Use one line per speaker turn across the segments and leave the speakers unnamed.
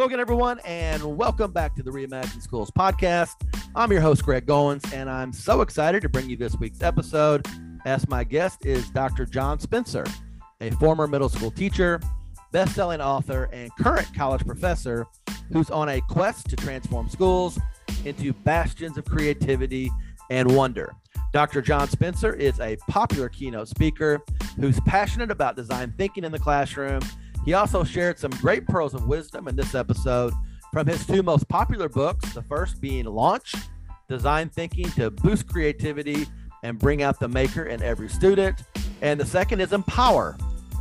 Hello again, everyone, and welcome back to the Reimagine Schools podcast. I'm your host, Greg Goins, and I'm so excited to bring you this week's episode. As my guest is Dr. John Spencer, a former middle school teacher, best-selling author, and current college professor who's on a quest to transform schools into bastions of creativity and wonder. Dr. John Spencer is a popular keynote speaker who's passionate about design thinking in the classroom he also shared some great pearls of wisdom in this episode from his two most popular books, the first being Launch Design Thinking to Boost Creativity and Bring Out the Maker in Every Student. And the second is Empower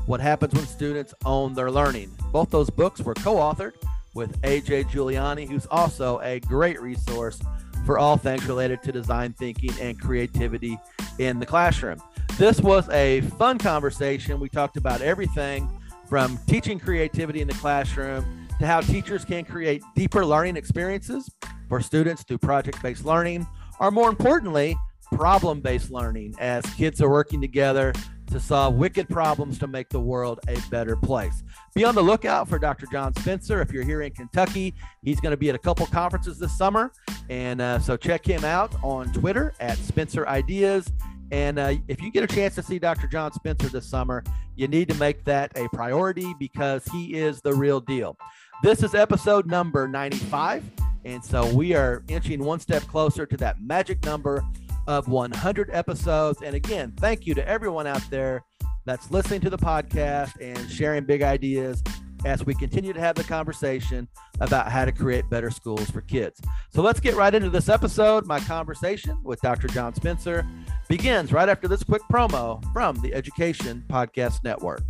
What Happens When Students Own Their Learning. Both those books were co authored with AJ Giuliani, who's also a great resource for all things related to design thinking and creativity in the classroom. This was a fun conversation. We talked about everything from teaching creativity in the classroom to how teachers can create deeper learning experiences for students through project based learning, or more importantly, problem based learning as kids are working together to solve wicked problems to make the world a better place. Be on the lookout for Dr. John Spencer. If you're here in Kentucky, he's going to be at a couple conferences this summer. And uh, so check him out on Twitter at Spencer Ideas and uh, if you get a chance to see Dr. John Spencer this summer, you need to make that a priority because he is the real deal. This is episode number 95. And so we are inching one step closer to that magic number of 100 episodes. And again, thank you to everyone out there that's listening to the podcast and sharing big ideas as we continue to have the conversation about how to create better schools for kids. So let's get right into this episode. My conversation with Dr. John Spencer begins right after this quick promo from the Education Podcast Network.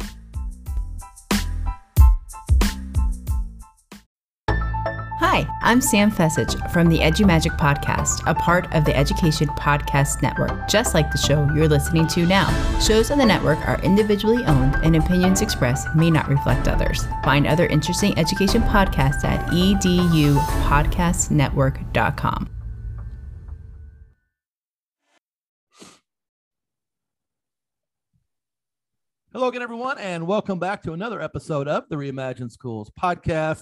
Hi, I'm Sam Fecich from the EduMagic Podcast, a part of the Education Podcast Network, just like the show you're listening to now. Shows on the network are individually owned, and opinions expressed may not reflect others. Find other interesting education podcasts at edupodcastnetwork.com.
Hello again, everyone, and welcome back to another episode of the Reimagine Schools podcast.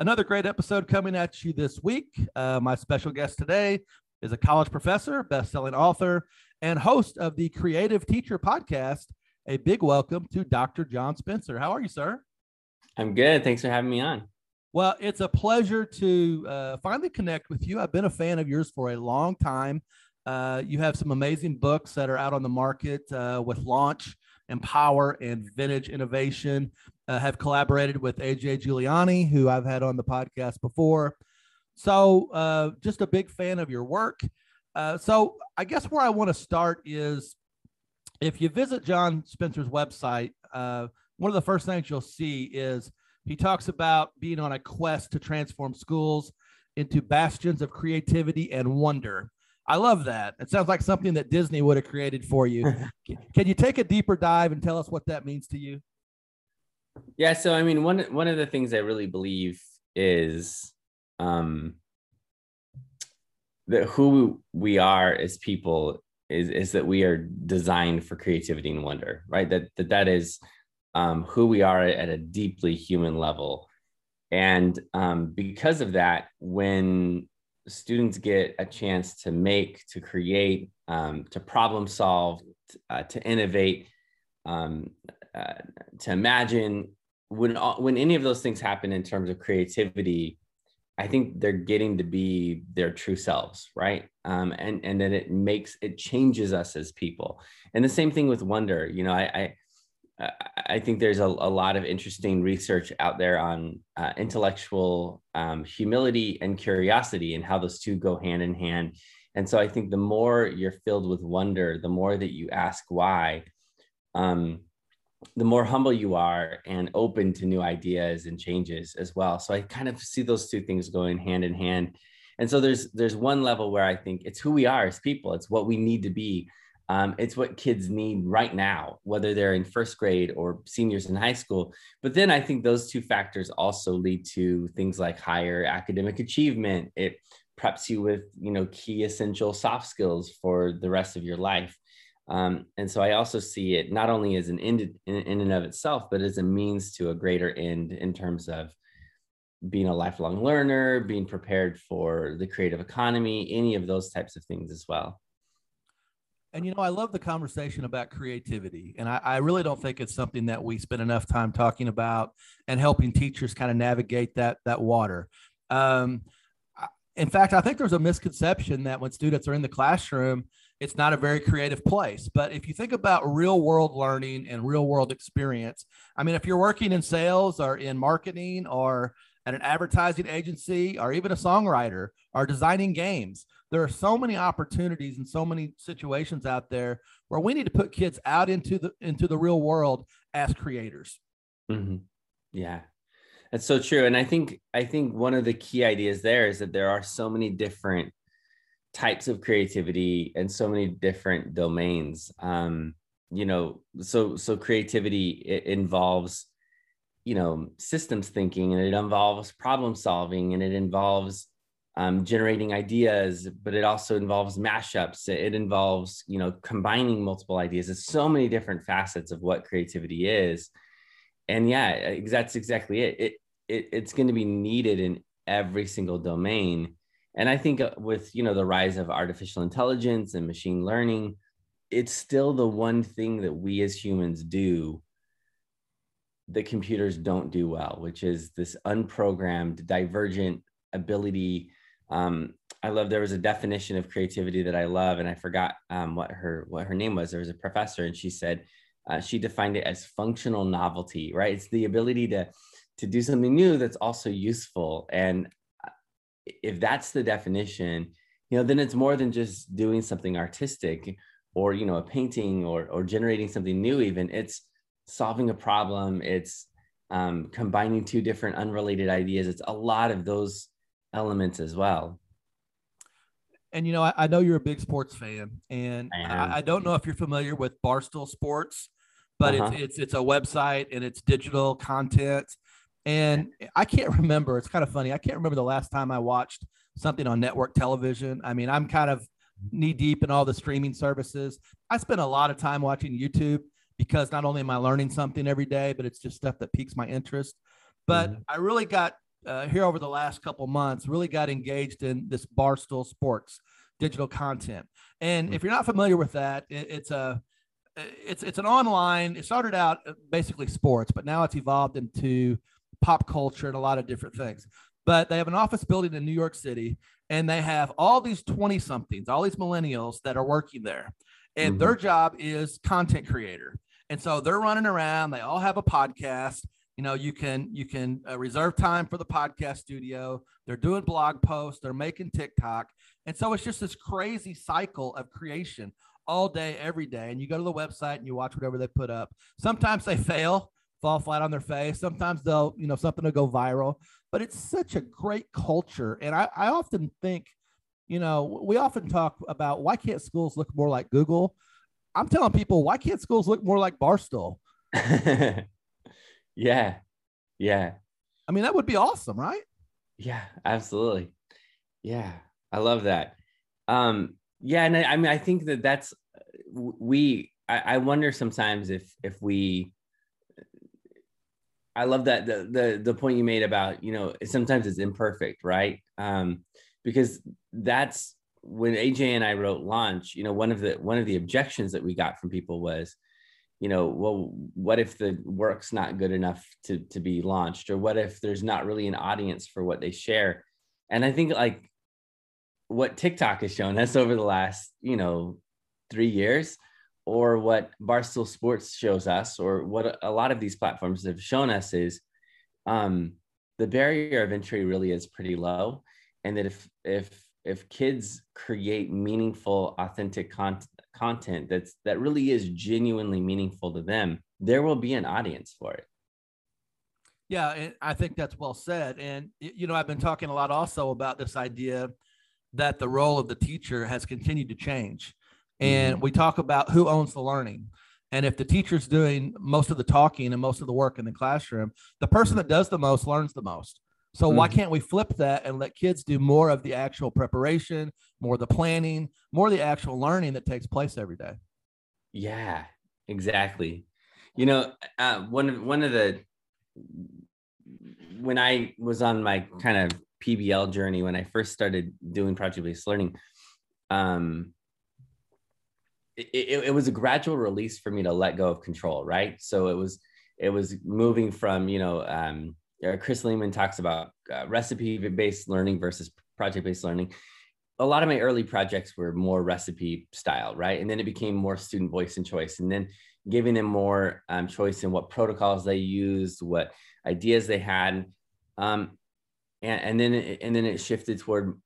Another great episode coming at you this week. Uh, my special guest today is a college professor, best-selling author, and host of the Creative Teacher podcast. A big welcome to Dr. John Spencer. How are you, sir?
I'm good. Thanks for having me on.
Well, it's a pleasure to uh, finally connect with you. I've been a fan of yours for a long time. Uh, you have some amazing books that are out on the market uh, with Launch Empower and Vintage Innovation. Uh, have collaborated with AJ Giuliani, who I've had on the podcast before. So, uh, just a big fan of your work. Uh, so, I guess where I want to start is if you visit John Spencer's website, uh, one of the first things you'll see is he talks about being on a quest to transform schools into bastions of creativity and wonder. I love that. It sounds like something that Disney would have created for you. Can you take a deeper dive and tell us what that means to you?
Yeah, so I mean, one one of the things I really believe is um, that who we are as people is is that we are designed for creativity and wonder, right? That that that is um, who we are at a deeply human level, and um, because of that, when students get a chance to make, to create, um, to problem solve, uh, to innovate, um, uh, to imagine. When when any of those things happen in terms of creativity, I think they're getting to be their true selves, right? Um, and and then it makes it changes us as people. And the same thing with wonder. You know, I, I I think there's a, a, lot of interesting research out there on uh, intellectual um, humility and curiosity and how those two go hand in hand. And so I think the more you're filled with wonder, the more that you ask why, um, the more humble you are and open to new ideas and changes as well. So I kind of see those two things going hand in hand. And so there's there's one level where I think it's who we are as people. It's what we need to be um, it's what kids need right now, whether they're in first grade or seniors in high school. But then I think those two factors also lead to things like higher academic achievement. It preps you with, you know, key essential soft skills for the rest of your life. Um, and so I also see it not only as an end in, in and of itself, but as a means to a greater end in terms of being a lifelong learner, being prepared for the creative economy, any of those types of things as well.
And you know, I love the conversation about creativity. And I, I, really don't think it's something that we spend enough time talking about and helping teachers kind of navigate that that water. Um, in fact, I think there's a misconception that when students are in the classroom, it's not a very creative place. But if you think about real world learning and real world experience, I mean, if you're working in sales or in marketing or at an advertising agency or even a songwriter or designing games. There are so many opportunities and so many situations out there where we need to put kids out into the into the real world as creators.
Mm-hmm. Yeah, that's so true. And I think I think one of the key ideas there is that there are so many different types of creativity and so many different domains. Um, you know, so so creativity it involves you know systems thinking and it involves problem solving and it involves um, generating ideas but it also involves mashups. It involves you know combining multiple ideas. It's so many different facets of what creativity is. And yeah that's exactly it, it, it it's going to be needed in every single domain. And i think uh, with you know the rise of artificial intelligence and machine learning it's still the one thing that we as humans do the computers don't do well, which is this unprogrammed, divergent ability. Um, I love there was a definition of creativity that I love, and I forgot um, what her what her name was. There was a professor, and she said uh, she defined it as functional novelty. Right, it's the ability to to do something new that's also useful. And uh, if that's the definition, you know, then it's more than just doing something artistic or you know a painting or or generating something new. Even it's solving a problem it's um, combining two different unrelated ideas it's a lot of those elements as well
and you know I, I know you're a big sports fan and I, I, don't know if you're familiar with barstool sports but uh-huh. it's, it's it's a website and it's digital content and i can't remember it's kind of funny i can't remember the last time i watched something on network television i mean i'm kind of knee deep in all the streaming services i spend a lot of time watching youtube because not only am I learning something every day, but it's just stuff that piques my interest. But mm-hmm. I really got uh, here over the last couple months, really got engaged in this Barstool Sports digital content. And mm-hmm. if you're not familiar with that, it, it's a it's it's an online. It started out uh, basically sports, but now it's evolved into pop culture and a lot of different things. But they have an office building in New York City, and they have all these 20 somethings, all these millennials that are working there. And mm-hmm. their job is content creator. And so they're running around. They all have a podcast. You know, you can you can uh, reserve time for the podcast studio. They're doing blog posts. They're making TikTok, and so it's just this crazy cycle of creation all day, every day. And you go to the website and you watch whatever they put up. Sometimes they fail, fall flat on their face. Sometimes they'll, you know, something will go viral. But it's such a great culture, and I, I often think, you know, we often talk about why can't schools look more like Google? I'm telling people, why can't schools look more like Barstool?
yeah. Yeah.
I mean, that would be awesome, right?
Yeah, absolutely. Yeah. I love that. Um, yeah. And I, I mean, I think that that's, we, I, I wonder sometimes if, if we, I love that the, the the point you made about you know sometimes it's imperfect right um, because that's when AJ and I wrote launch, you know, one of the one of the objections that we got from people was, you know, well, what if the work's not good enough to to be launched, or what if there's not really an audience for what they share? And I think like what TikTok has shown us over the last, you know, three years, or what Barstool Sports shows us, or what a lot of these platforms have shown us is um, the barrier of entry really is pretty low, and that if if if kids create meaningful authentic con- content that's that really is genuinely meaningful to them there will be an audience for it.
Yeah i think that's well said. And you know i've been talking a lot also about this idea that the role of the teacher has continued to change. And mm-hmm. we talk about who owns the learning. And if the teacher's doing most of the talking and most of the work in the classroom the person that does the most learns the most so mm-hmm. why can't we flip that and let kids do more of the actual preparation, more the planning, more the actual learning that takes place every day?
Yeah, exactly. You know, uh, one of one of the when I was on my kind of PBL journey, when I first started doing project based learning, um, it, it, it, was a gradual release for me to let go of control, right? So it was it was moving from you know um, Chris Lehmann talks about uh, recipe based learning versus project based learning. A lot of my early projects were more recipe style, right? And then it became more student voice and choice, and then giving them more um, choice in what protocols they used, what ideas they had, um, and, and then it, and then it shifted toward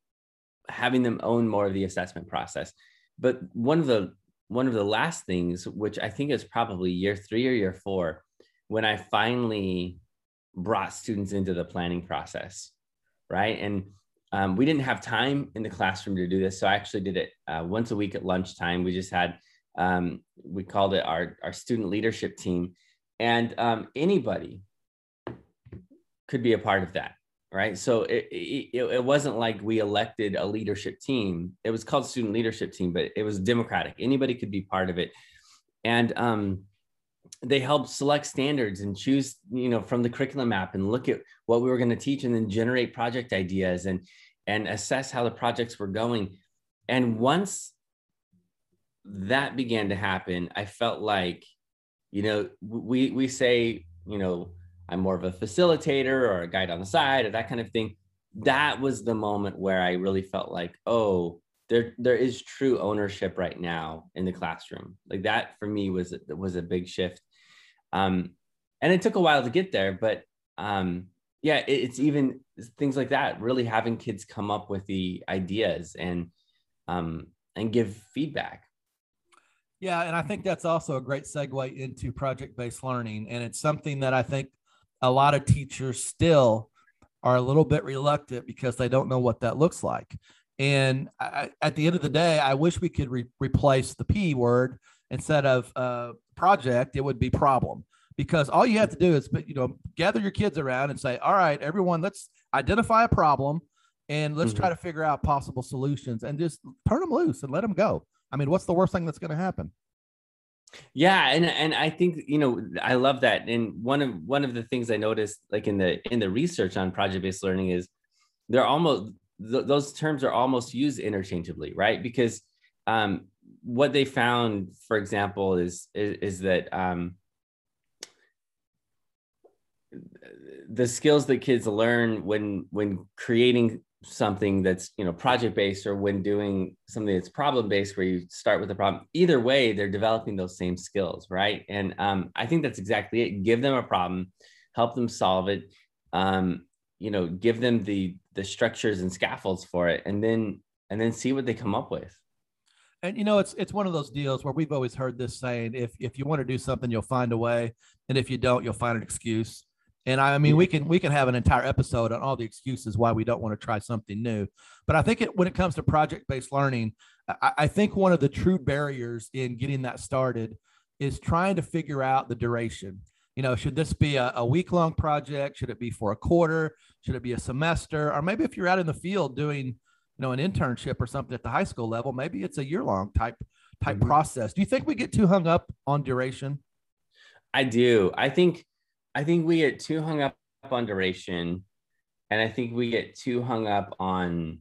having them own more of the assessment process. But one of the one of the last things, which I think is probably year three or year four, when I finally brought students into the planning process, right? And um, we didn't have time in the classroom to do this, so I actually did it uh, once a week at lunchtime. We just had um, we called it our our student leadership team, and um, anybody could be a part of that right? So it, it, it wasn't like we elected a leadership team. It was called student leadership team but it was democratic. Anybody could be part of it. And um, they helped select standards and choose you know from the curriculum map and look at what we were going to teach and then generate project ideas and and assess how the projects were going and once that began to happen i felt like you know we we say you know I'm more of a facilitator or a guide on the side or that kind of thing. That was the moment where I really felt like, oh, there there is true ownership right now in the classroom. Like that for me was was a big shift. Um, and it took a while to get there, but um, yeah, it, it's even things like that. Really having kids come up with the ideas and um, and give feedback.
Yeah, and I think that's also a great segue into project based learning, and it's something that I think a lot of teachers still are a little bit reluctant because they don't know what that looks like. And I, at the end of the day, I wish we could re- replace the P word instead of uh, project. It would be problem because all you have to do is, you know, gather your kids around and say, all right, everyone, let's identify a problem and let's mm-hmm. try to figure out possible solutions and just turn them loose and let them go. I mean, what's the worst thing that's going to happen?
yeah and and i think you know i love that and one of one of the things i noticed like in the in the research on project based learning is they're almost th- those terms are almost used interchangeably right because um what they found for example is is, is that um the skills that kids learn when when creating something that's you know project based or when doing something that's problem based where you start with a problem either way they're developing those same skills right? And um, i think that's exactly it. Give them a problem help them solve it um, you know give them the the structures and scaffolds for it and then and then see what they come up with
and you know it's it's one of those deals where we've always heard this saying if if you want to do something you'll find a way and if you don't you'll find an excuse and I, I mean, we can we can have an entire episode on all the excuses why we don't want to try something new. But I think it, when it comes to project based learning, I, I think one of the true barriers in getting that started is trying to figure out the duration. You know, should this be a, a week long project? Should it be for a quarter? Should it be a semester? Or maybe if you're out in the field doing, know, an internship or something at the high school level, maybe it's a year long type type mm-hmm. process. Do you think we get too hung up on duration?
I do. I think I think we get too hung up on duration, and I think we get too hung up on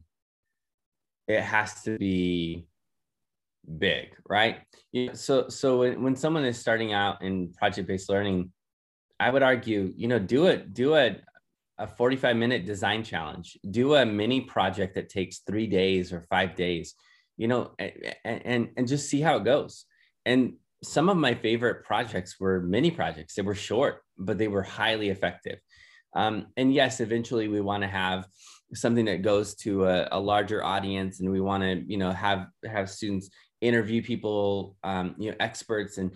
it has to be big, right? Yeah. So so when, when someone is starting out in project based learning, I would argue, you know, do it, do a a 45 minute design challenge, do a mini project that takes three days or five days, you know, and, and, and just see how it goes. And some of my favorite projects were mini projects. They were short, but they were highly effective. Um, and yes, eventually we want to have something that goes to a, a larger audience, and we want to, you know, have have students interview people, um, you know, experts, and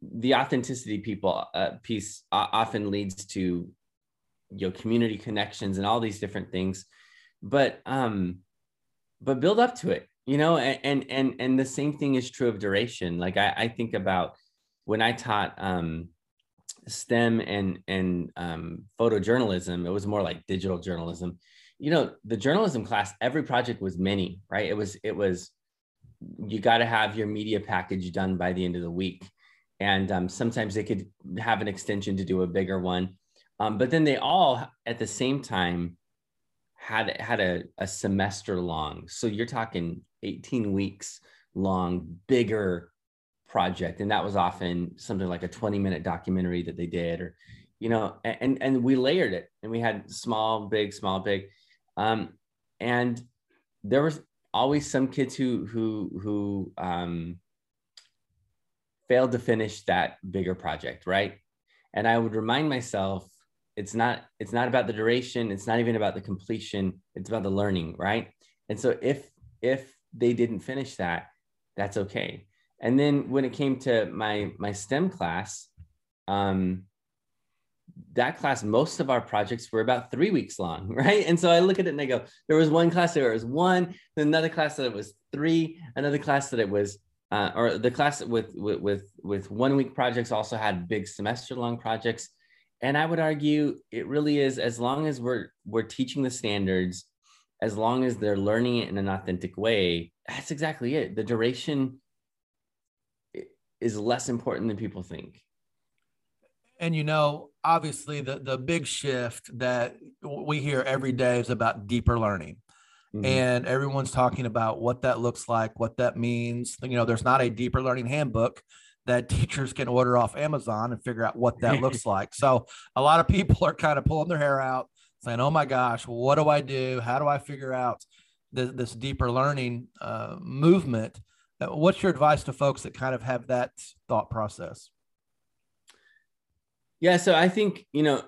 the authenticity people uh, piece often leads to, you know, community connections and all these different things. But um, but build up to it you know and and and the same thing is true of duration. Like i, I think about when i taught um, stem and and um, photojournalism it was more like digital journalism. You know the journalism class every project was mini right? It was it was you got to have your media package done by the end of the week. And um, sometimes they could have an extension to do a bigger one Um, but then they all at the same time had had a, a semester long. So you're talking 18 weeks long, bigger project. And that was often something like a 20 minute documentary that they did, or, you know, and and we layered it and we had small, big, small, big. Um, and there was always some kids who who who um, failed to finish that bigger project, right? And I would remind myself, it's not it's not about the duration, it's not even about the completion, it's about the learning, right? And so if if they didn't finish that, that's okay. And then when it came to my my STEM class, um, that class, most of our projects were about three weeks long, right? And so I look at it and I go, there was one class that was one, another class that it was three, another class that it was, uh, or the class with with with one week projects also had big semester long projects. And I would argue it really is as long as we're we're teaching the standards, as long as they're learning it in an authentic way, that's exactly it. The duration is less important than people think
and you know obviously the the big shift that we hear every day is about deeper learning mm-hmm. and everyone's talking about what that looks like what that means you know there's not a deeper learning handbook that teachers can order off amazon and figure out what that looks like. So a lot of people are kind of pulling their hair out saying oh my gosh what do i do? How do i figure out this, this deeper learning uh, movement? Uh, what's your advice to folks that kind of have that thought process?
Yeah, so I think, you know,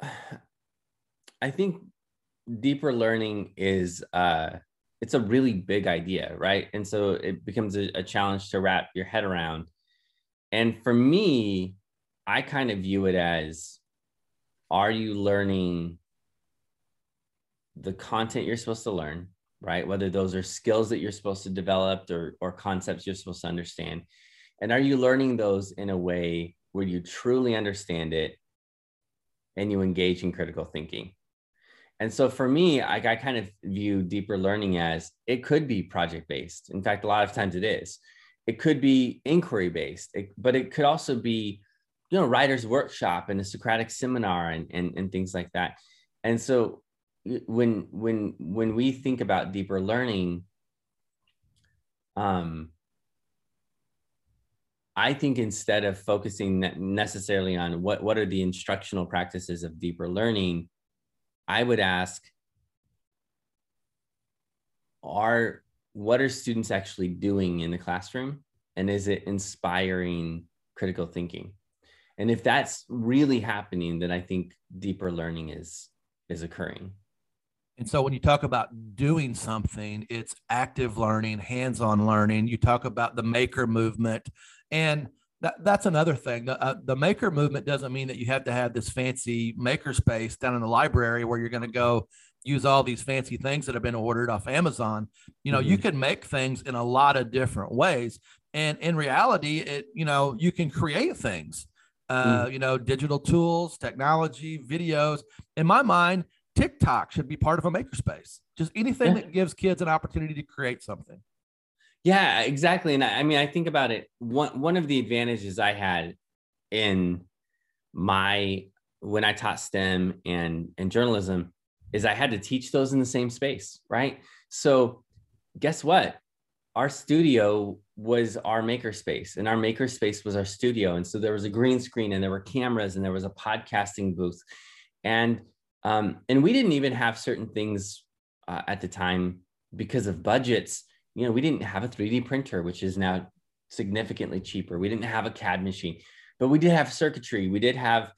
I think deeper learning is uh it's a really big idea, right? And so it becomes a, a challenge to wrap your head around. And for me, I kind of view it as are you learning the content you're supposed to learn, right? Whether those are skills that you're supposed to develop or, or concepts you're supposed to understand. And are you learning those in a way where you truly understand it and you engage in critical thinking. And so for me, I, I kind of view deeper learning as it could be project based. In fact, a lot of times it is. It could be inquiry based, it, but it could also be, you know, writer's workshop and a Socratic seminar and, and, and things like that. And so when when when we think about deeper learning, um, I think instead of focusing necessarily on what, what are the instructional practices of deeper learning, I would ask, are what are students actually doing in the classroom? And is it inspiring critical thinking? And if that's really happening, then I think deeper learning is is occurring.
And so when you talk about doing something, it's active learning, hands-on learning. You talk about the maker movement and that, that's another thing. The, uh, the maker movement doesn't mean that you have to have this fancy maker space down in the library where you're going to go use all these fancy things that have been ordered off Amazon. You know, mm-hmm. you can make things in a lot of different ways. And in reality, it, you know, you can create things, uh, mm. you know, digital tools, technology, videos. In my mind, TikTok should be part of a makerspace. Just anything yeah. that gives kids an opportunity to create something.
Yeah, exactly. And I, I mean, I think about it. One one of the advantages I had in my when I taught STEM and and journalism is I had to teach those in the same space, right? So guess what? Our studio was our makerspace, and our makerspace was our studio. And so there was a green screen, and there were cameras, and there was a podcasting booth, and um, and we didn't even have certain things uh, at the time because of budgets. You know, we didn't have a 3D printer, which is now significantly cheaper. We didn't have a CAD machine, but we did have circuitry. We did have,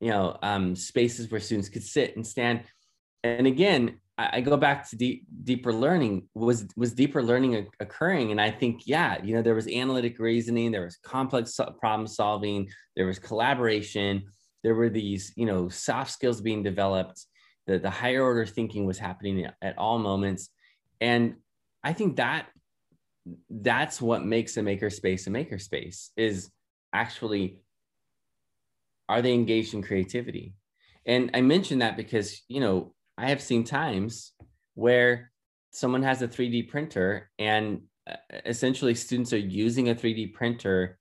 you know, um, spaces where students could sit and stand. And again, I, I go back to deep, deeper learning. Was was deeper learning occurring? And I think, yeah, you know, there was analytic reasoning, there was complex problem solving, there was collaboration there were these you know soft skills being developed the, the higher order thinking was happening at all moments and i think that that's what makes a makerspace a makerspace is actually are they engaged in creativity? And i mention that because you know i have seen times where someone has a 3d printer and uh, essentially students are using a 3d printer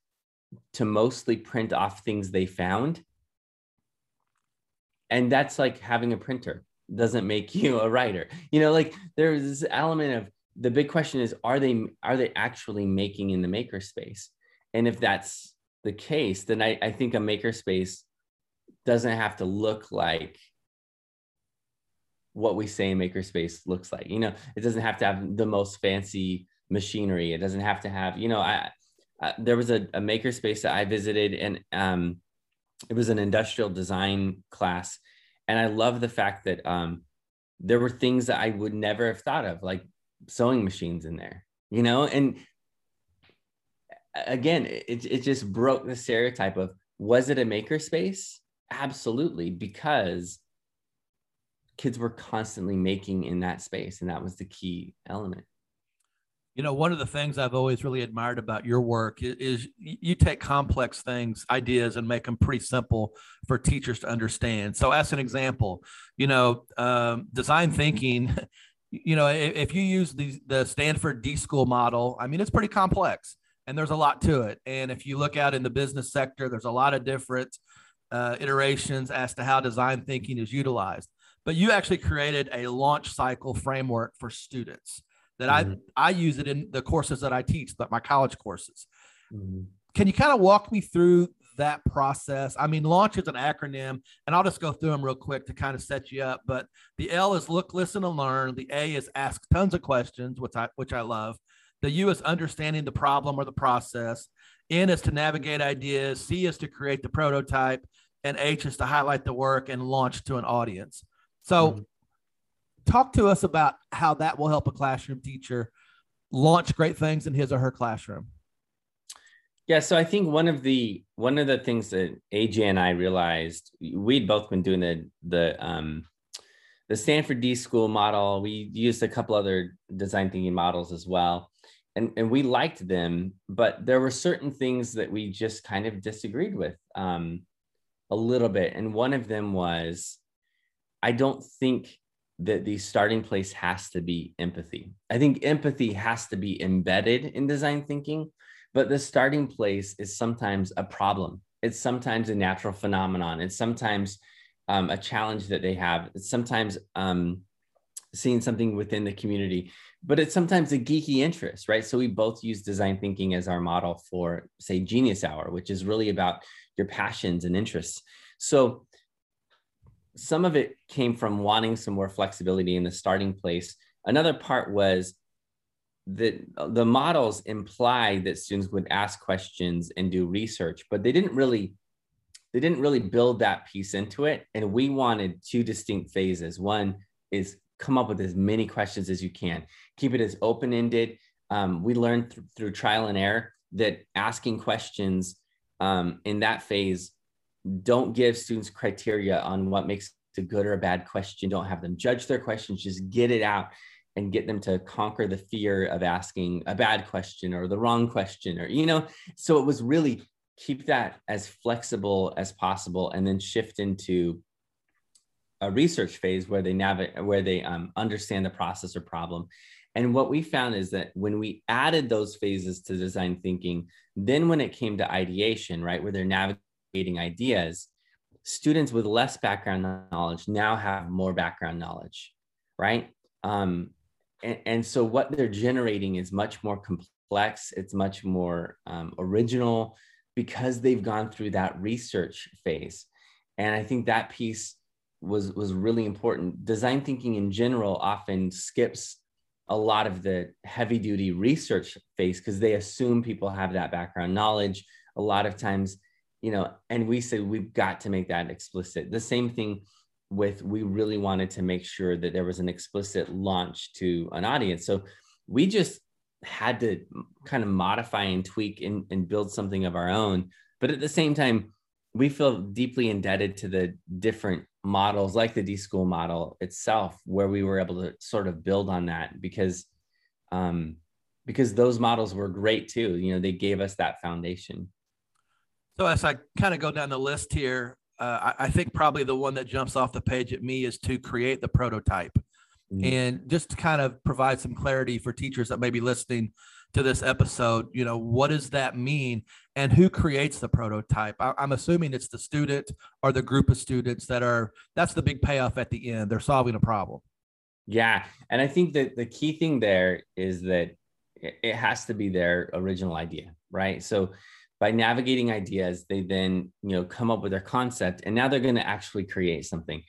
to mostly print off things they found. And that's like having a printer doesn't make you a writer. You know like there's this element of the big question is are they are they actually making in the makerspace? And if that's the case then i, I think a makerspace doesn't have to look like what we say makerspace looks like. You know it doesn't have to have the most fancy machinery. It doesn't have to have you know i, I there was a, a makerspace that i visited and um it was an industrial design class. And i love the fact that um there were things that i would never have thought of like sewing machines in there you know? And again it, it just broke the stereotype of was it a makerspace? Absolutely because kids were constantly making in that space and that was the key element.
You know one of the things i've always really admired about your work is, is, you take complex things ideas and make them pretty simple for teachers to understand. So as an example you know um, design thinking you know if, you use the, the stanford d school model i mean it's pretty complex and there's a lot to it and if you look out in the business sector there's a lot of different uh, iterations as to how design thinking is utilized but you actually created a launch cycle framework for students that mm-hmm. I I use it in the courses that I teach, but my college courses. Mm-hmm. Can you kind of walk me through that process? I mean, launch is an acronym, and I'll just go through them real quick to kind of set you up. But the L is look, listen, and learn. The A is ask tons of questions, which I which I love. The U is understanding the problem or the process. N is to navigate ideas. C is to create the prototype, and H is to highlight the work and launch to an audience. So, mm-hmm. talk to us about how that will help a classroom teacher launch great things in his or her classroom.
Yeah, so I think one of the one of the things that AJ and I realized we'd both been doing the the um, the Stanford D School model. We used a couple other design thinking models as well, and and we liked them, but there were certain things that we just kind of disagreed with um, a little bit. And one of them was I don't think that the starting place has to be empathy. I think empathy has to be embedded in design thinking, but the starting place is sometimes a problem. It's sometimes a natural phenomenon. It's sometimes um, a challenge that they have. It's sometimes um, seeing something within the community, but it's sometimes a geeky interest, right? So we both use design thinking as our model for, say, Genius Hour, which is really about your passions and interests. So some of it came from wanting some more flexibility in the starting place. Another part was that the models implied that students would ask questions and do research, but they didn't really they didn't really build that piece into it. And we wanted two distinct phases. One is come up with as many questions as you can, keep it as open ended. Um, we learned th- through trial and error that asking questions um, in that phase don't give students criteria on what makes a good or a bad question. Don't have them judge their questions. Just get it out and get them to conquer the fear of asking a bad question or the wrong question or, you know, so it was really keep that as flexible as possible and then shift into a research phase where they navigate, where they um, understand the process or problem. And what we found is that when we added those phases to design thinking, then when it came to ideation, right, where they're navigating ideas, students with less background knowledge now have more background knowledge, right? Um, and, so what they're generating is much more complex, it's much more um, original because they've gone through that research phase. And I think that piece was, was really important. Design thinking in general often skips a lot of the heavy duty research phase because they assume people have that background knowledge. A lot of times you know, and we said we've got to make that explicit. The same thing with we really wanted to make sure that there was an explicit launch to an audience. So we just had to kind of modify and tweak and, and build something of our own. But at the same time, we feel deeply indebted to the different models like the D school model itself, where we were able to sort of build on that because um, because those models were great too. You know, they gave us that foundation.
So as I kind of go down the list here, uh, I, I, think probably the one that jumps off the page at me is to create the prototype. Mm-hmm. And just to kind of provide some clarity for teachers that may be listening to this episode, you know, what does that mean and who creates the prototype? I, I'm assuming it's the student or the group of students that are, that's the big payoff at the end. They're solving a problem.
Yeah. And I think that the key thing there is that it has to be their original idea, right? So by navigating ideas, they then, you know, come up with their concept and now they're going to actually create something.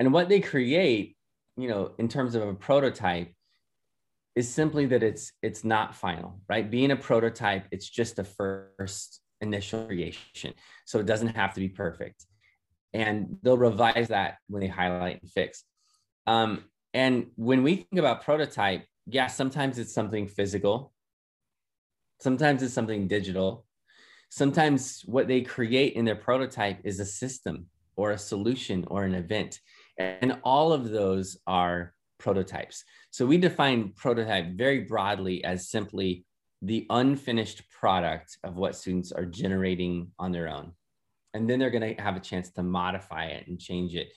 And what they create, you know, in terms of a prototype is simply that it's it's not final, right? Being a prototype, it's just a first initial creation. So it doesn't have to be perfect. And they'll revise that when they highlight and fix. Um, and when we think about prototype, yeah, sometimes it's something physical, sometimes it's something digital. Sometimes what they create in their prototype is a system or a solution or an event. And all of those are prototypes. So we define prototype very broadly as simply the unfinished product of what students are generating on their own. And then they're going to have a chance to modify it and change it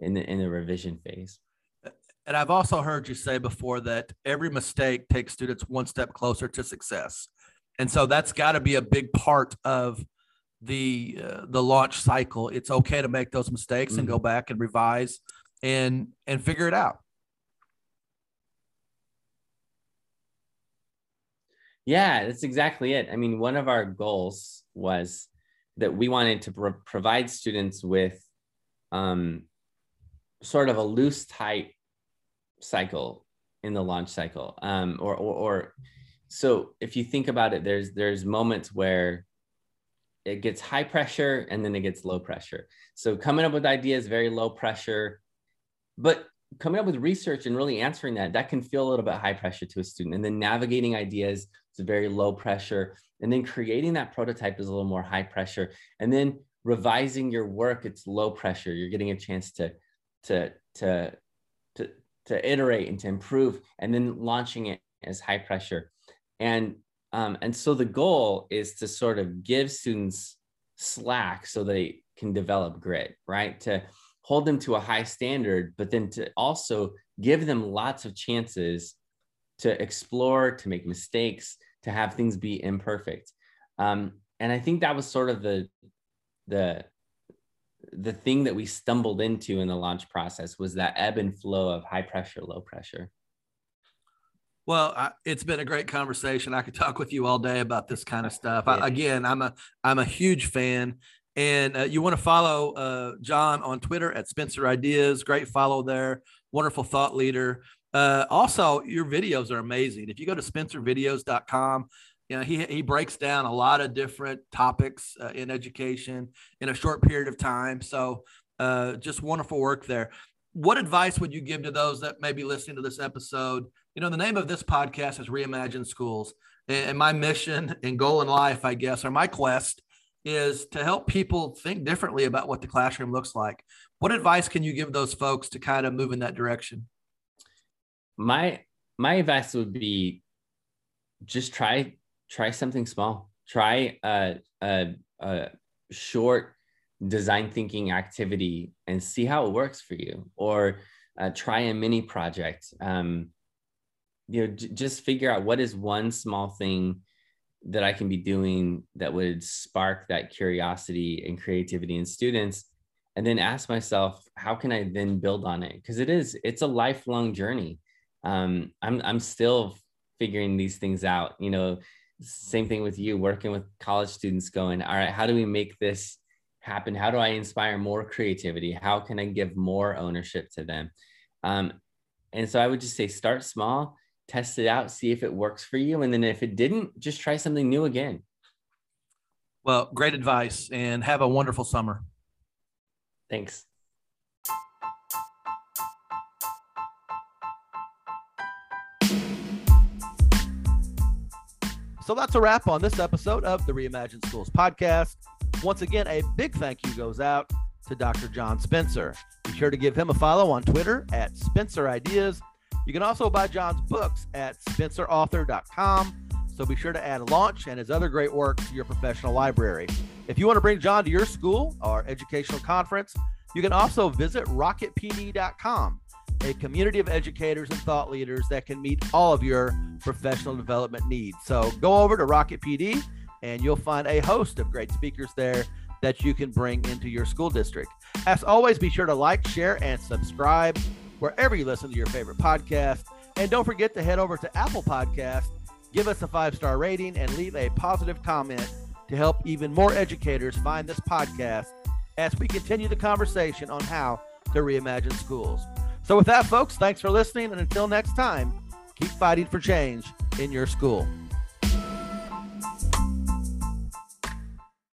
in the, in the revision phase.
And I've also heard you say before that every mistake takes students one step closer to success. And so that's got to be a big part of the uh, the launch cycle. It's okay to make those mistakes mm-hmm. and go mm-hmm. back and revise and and figure it out.
Yeah, that's exactly it. I mean, one of our goals was that we wanted to pro- provide students with um, sort of a loose type cycle in the launch cycle um, or, or, or so if you think about it there's there's moments where it gets high pressure and then it gets low pressure. So coming up with ideas very low pressure. But coming up with research and really answering that that can feel a little bit high pressure to a student. And then navigating ideas is very low pressure. And then creating that prototype is a little more high pressure. And then revising your work it's low pressure. You're getting a chance to to to to, to iterate and to improve and then launching it as high pressure and um, and so the goal is to sort of give students slack so they can develop grit right to hold them to a high standard, but then to also give them lots of chances to explore, to make mistakes, to have things be imperfect. Um, and I think that was sort of the the the thing that we stumbled into in the launch process was that ebb and flow of high pressure, low pressure.
Well, I, it's been a great conversation. I could talk with you all day about this kind of stuff. I, again, I'm a I'm a huge fan, and uh, you want to follow uh, John on Twitter at Spencer Ideas. Great follow there. Wonderful thought leader. Uh, also, your videos are amazing. If you go to spencervideos.com, you know, he, he breaks down a lot of different topics uh, in education in a short period of time. So, uh, just wonderful work there. What advice would you give to those that may be listening to this episode? You know, the name of this podcast is Reimagine Schools. And my mission and goal in life, I guess, or my quest is to help people think differently about what the classroom looks like. What advice can you give those folks to kind of move in that direction?
My my advice would be just try try something small. Try a, a, a short design thinking activity and see how it works for you, or uh, try a mini project. Um, you know, j- just figure out what is one small thing that I can be doing that would spark that curiosity and creativity in students and then ask myself how can I then build on it? Because it is it's a lifelong journey. Um, I'm I'm still figuring these things out. You know same thing with you working with college students going all right how do we make this happen how do I inspire more creativity how can I give more ownership to them um, and so I would just say start small test it out, see if it works for you. And then if it didn't, just try something new again.
Well, great advice and have a wonderful summer.
Thanks.
So that's a wrap on this episode of the Reimagine Schools podcast. Once again, a big thank you goes out to Dr. John Spencer. Be sure to give him a follow on Twitter at Spencer Ideas you can also buy John's books at spencerauthor.com. So be sure to add Launch and his other great work to your professional library. If you want to bring John to your school or educational conference, you can also visit rocketpd.com. a community of educators and thought leaders that can meet all of your professional development needs. So go over to Rocket PD and you'll find a host of great speakers there that you can bring into your school district. As always, be sure to like, share, and subscribe wherever you listen to your favorite podcast. And don't forget to head over to Apple Podcast, give us a five star rating, and leave a positive comment to help even more educators find this podcast as we continue the conversation on how to reimagine schools. So, with that, folks, thanks for listening. And until next time, keep fighting for change in your school.